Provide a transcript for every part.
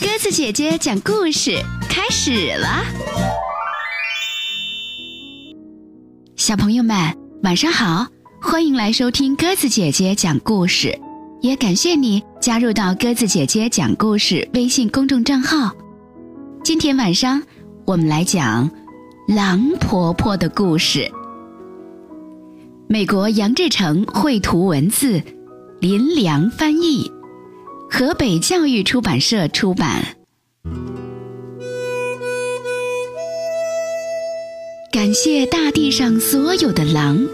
鸽子姐姐讲故事开始了，小朋友们晚上好，欢迎来收听鸽子姐姐讲故事，也感谢你加入到鸽子姐姐讲故事微信公众账号。今天晚上我们来讲狼婆婆的故事。美国杨志成绘图文字，林良翻译。河北教育出版社出版。感谢大地上所有的狼，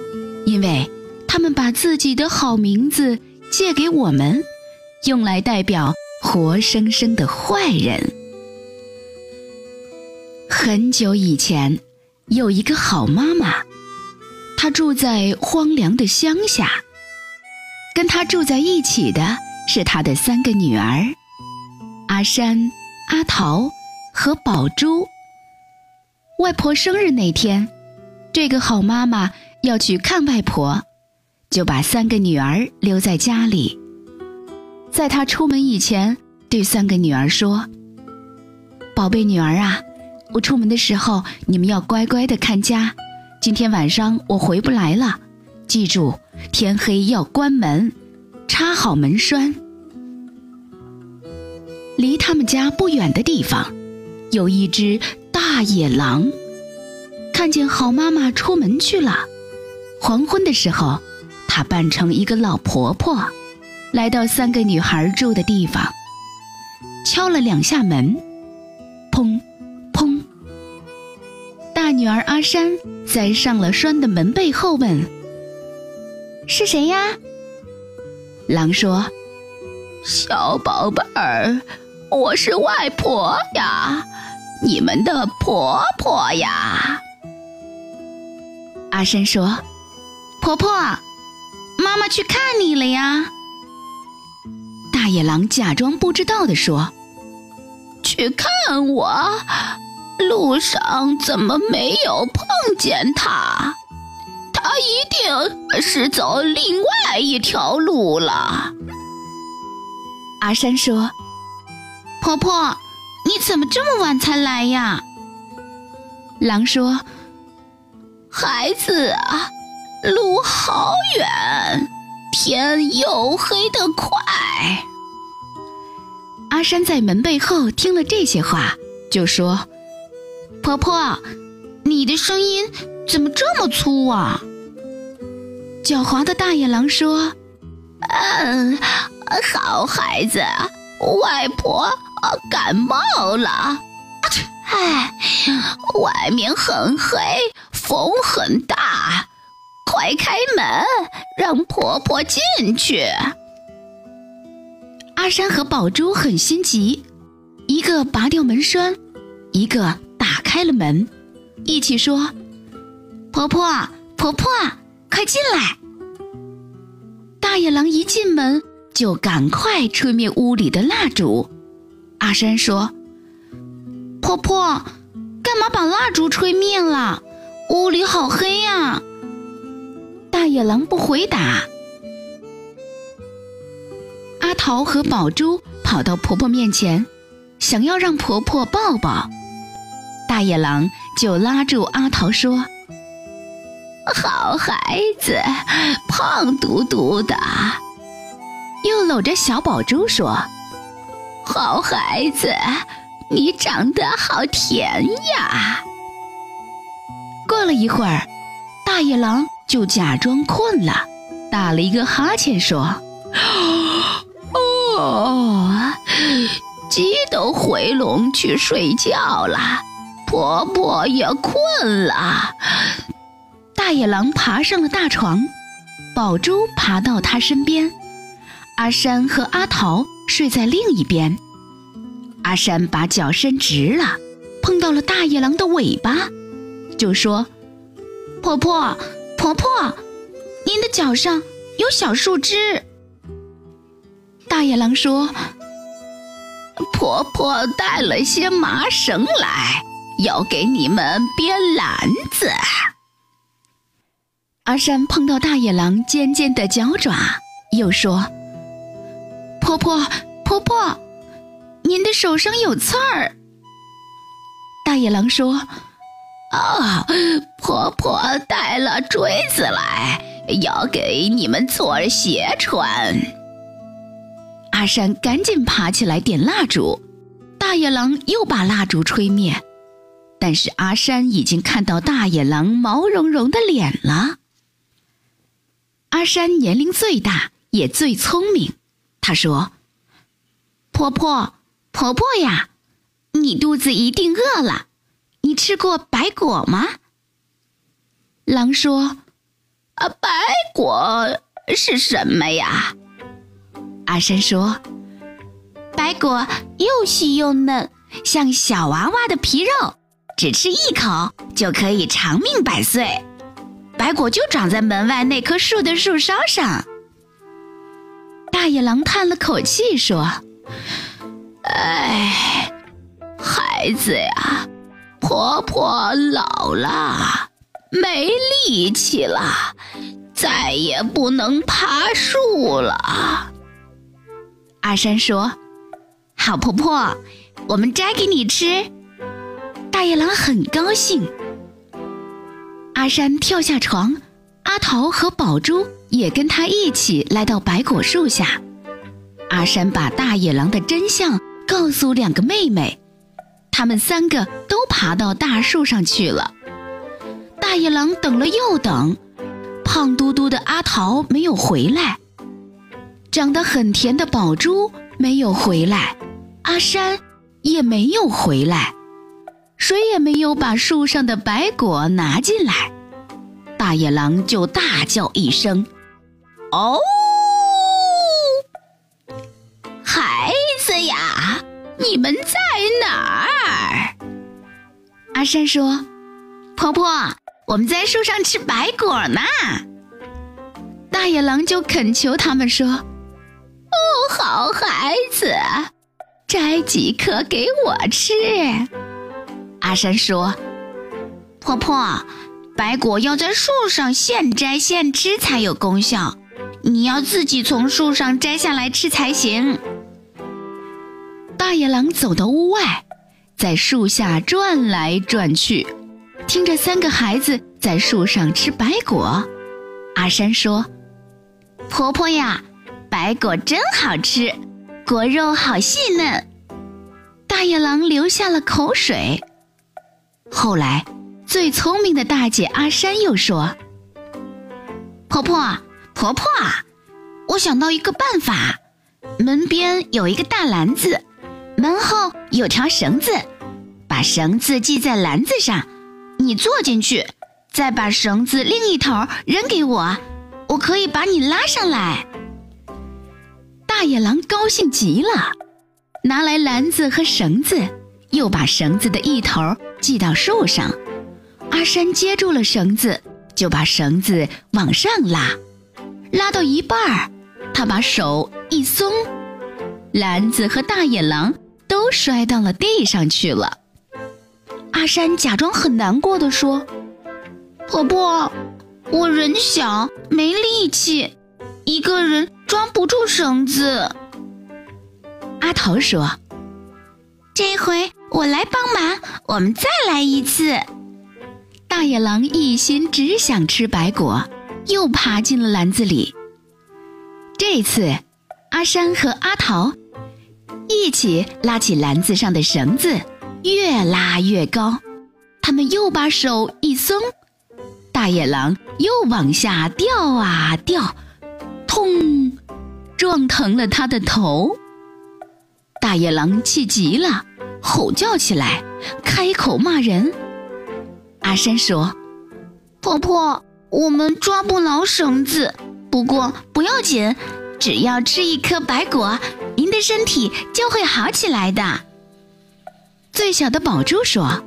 因为他们把自己的好名字借给我们，用来代表活生生的坏人。很久以前，有一个好妈妈，她住在荒凉的乡下，跟她住在一起的。是他的三个女儿，阿山、阿桃和宝珠。外婆生日那天，这个好妈妈要去看外婆，就把三个女儿留在家里。在她出门以前，对三个女儿说：“宝贝女儿啊，我出门的时候你们要乖乖的看家。今天晚上我回不来了，记住天黑要关门。”插好门栓。离他们家不远的地方，有一只大野狼。看见好妈妈出门去了，黄昏的时候，她扮成一个老婆婆，来到三个女孩住的地方，敲了两下门，砰，砰。大女儿阿山在上了栓的门背后问：“是谁呀？”狼说：“小宝贝儿，我是外婆呀，你们的婆婆呀。”阿山说：“婆婆，妈妈去看你了呀。”大野狼假装不知道的说：“去看我？路上怎么没有碰见他？”他一定是走另外一条路了。阿山说：“婆婆，你怎么这么晚才来呀？”狼说：“孩子啊，路好远，天又黑得快。”阿山在门背后听了这些话，就说：“婆婆，你的声音怎么这么粗啊？”狡猾的大野狼说：“嗯，好孩子，外婆感冒了。哎，外面很黑，风很大，快开门，让婆婆进去。”阿山和宝珠很心急，一个拔掉门栓，一个打开了门，一起说：“婆婆，婆婆。”快进来！大野狼一进门就赶快吹灭屋里的蜡烛。阿山说：“婆婆，干嘛把蜡烛吹灭了？屋里好黑呀！”大野狼不回答。阿桃和宝珠跑到婆婆面前，想要让婆婆抱抱。大野狼就拉住阿桃说。好孩子，胖嘟嘟的，又搂着小宝珠说：“好孩子，你长得好甜呀。”过了一会儿，大野狼就假装困了，打了一个哈欠说：“哦，鸡都回笼去睡觉了，婆婆也困了。”大野狼爬上了大床，宝珠爬到他身边，阿山和阿桃睡在另一边。阿山把脚伸直了，碰到了大野狼的尾巴，就说：“婆婆，婆婆，您的脚上有小树枝。”大野狼说：“婆婆带了些麻绳来，要给你们编篮子。”阿山碰到大野狼尖尖的脚爪，又说：“婆婆，婆婆，您的手上有刺儿。大野狼说：“啊，婆婆带了锥子来，要给你们做鞋穿。”阿山赶紧爬起来点蜡烛，大野狼又把蜡烛吹灭，但是阿山已经看到大野狼毛茸茸的脸了。阿山年龄最大，也最聪明，他说：“婆婆，婆婆呀。”你肚子一定饿了，你吃过白果吗？狼说：“啊，白果是什么呀？”阿山说：“白果又细又嫩，像小娃娃的皮肉，只吃一口就可以长命百岁。白果就长在门外那棵树的树梢上。”大野狼叹了口气说：“哎。”孩子呀，婆婆老了，没力气了，再也不能爬树了。阿山说：“好婆婆，我们摘给你吃。”大野狼很高兴。阿山跳下床，阿桃和宝珠也跟他一起来到白果树下。阿山把大野狼的真相告诉两个妹妹。他们三个都爬到大树上去了。大野狼等了又等，胖嘟嘟的阿桃没有回来，长得很甜的宝珠没有回来，阿山也没有回来，谁也没有把树上的白果拿进来。大野狼就大叫一声：“哦，孩子呀，你们在哪儿？”阿山说：“婆婆，我们在树上吃白果呢。”大野狼就恳求他们说：“哦，好孩子，摘几颗给我吃。”阿山说：“婆婆，白果要在树上现摘现吃才有功效，你要自己从树上摘下来吃才行。”大野狼走到屋外。在树下转来转去，听着三个孩子在树上吃白果。阿山说：“婆婆呀，白果真好吃，果肉好细嫩。”大野狼流下了口水。后来，最聪明的大姐阿山又说：“婆婆，婆婆，我想到一个办法，门边有一个大篮子。”门后有条绳子，把绳子系在篮子上，你坐进去，再把绳子另一头扔给我，我可以把你拉上来。大野狼高兴极了，拿来篮子和绳子，又把绳子的一头系到树上。阿山接住了绳子，就把绳子往上拉，拉到一半儿，他把手一松，篮子和大野狼。都摔到了地上去了。阿山假装很难过的说：“婆婆，我人小没力气，一个人装不住绳子。”阿桃说：“这回我来帮忙，我们再来一次。”大野狼一心只想吃白果，又爬进了篮子里。这次，阿山和阿桃。一起拉起篮子上的绳子，越拉越高。他们又把手一松，大野狼又往下掉啊掉，痛，撞疼了他的头。大野狼气急了，吼叫起来，开口骂人。阿山说：“婆婆，我们抓不牢绳子，不过不要紧。”只要吃一颗白果，您的身体就会好起来的。最小的宝珠说：“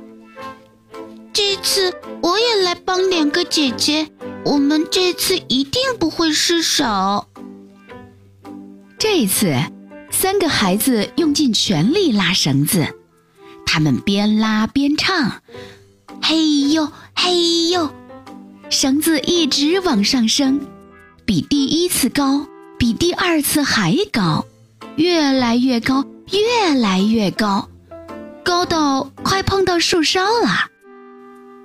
这次我也来帮两个姐姐，我们这次一定不会失手。”这次，三个孩子用尽全力拉绳子，他们边拉边唱：“嘿呦嘿呦！”绳子一直往上升，比第一次高。比第二次还高，越来越高，越来越高，高到快碰到树梢了。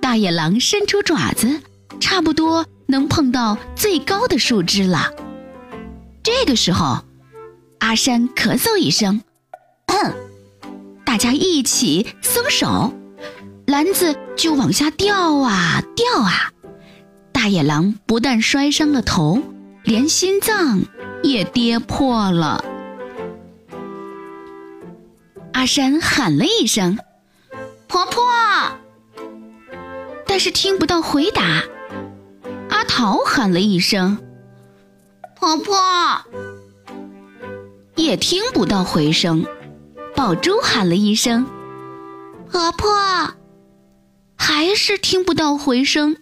大野狼伸出爪子，差不多能碰到最高的树枝了。这个时候，阿山咳嗽一声，大家一起松手，篮子就往下掉啊掉啊。大野狼不但摔伤了头，连心脏也跌破了。阿山喊了一声：“婆婆！”但是听不到回答。阿桃喊了一声：“婆婆！”也听不到回声。宝珠喊了一声：“婆婆！”还是听不到回声。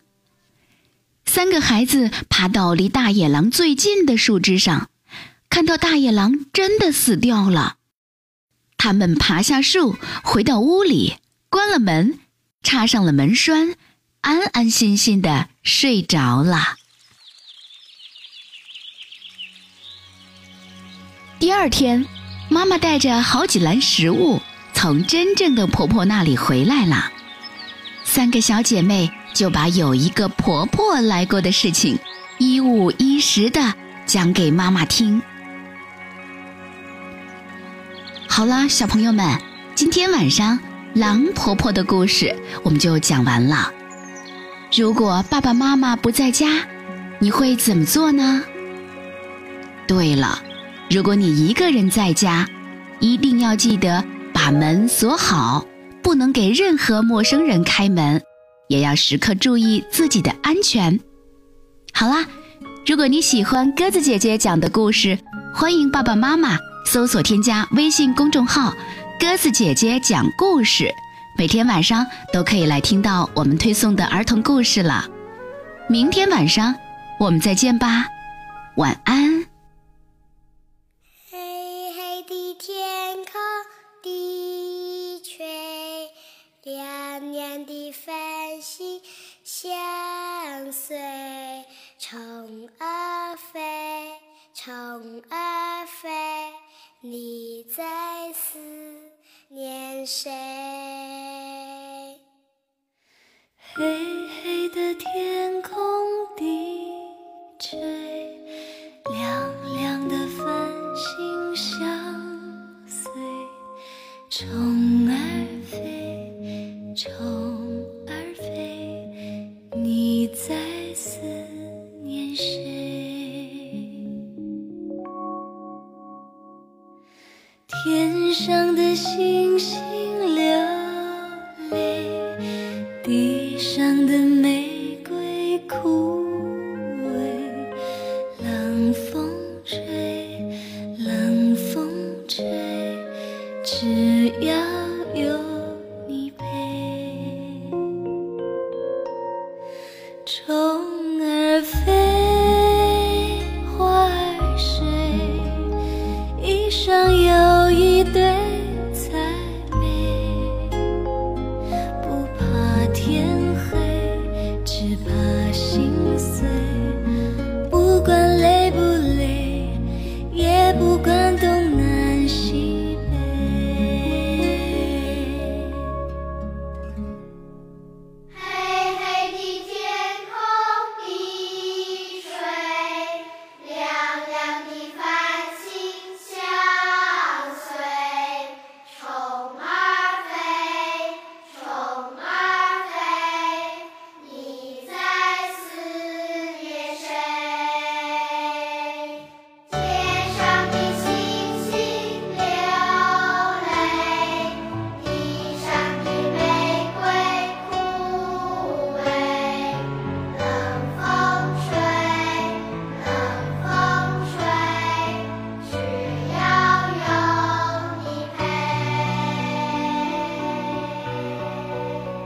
三个孩子爬到离大野狼最近的树枝上，看到大野狼真的死掉了。他们爬下树，回到屋里，关了门，插上了门栓，安安心心的睡着了。第二天，妈妈带着好几篮食物从真正的婆婆那里回来了。三个小姐妹就把有一个婆婆来过的事情，一五一十的讲给妈妈听。好了，小朋友们，今天晚上狼婆婆的故事我们就讲完了。如果爸爸妈妈不在家，你会怎么做呢？对了，如果你一个人在家，一定要记得把门锁好，不能给任何陌生人开门，也要时刻注意自己的安全。好啦，如果你喜欢鸽子姐姐讲的故事，欢迎爸爸妈妈。搜索添加微信公众号“鸽子姐姐讲故事”，每天晚上都可以来听到我们推送的儿童故事了。明天晚上我们再见吧，晚安。虫儿飞。你在思念谁？黑黑的天空低垂，亮亮的繁星相随，虫上的星星流泪，地上的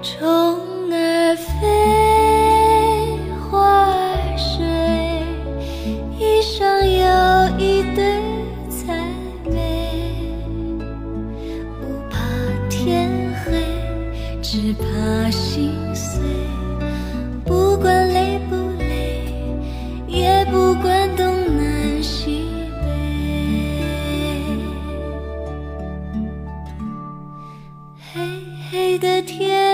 虫儿飞花儿睡一双又一对才美不怕天黑只怕心碎不管累不累也不管东南西北黑黑的天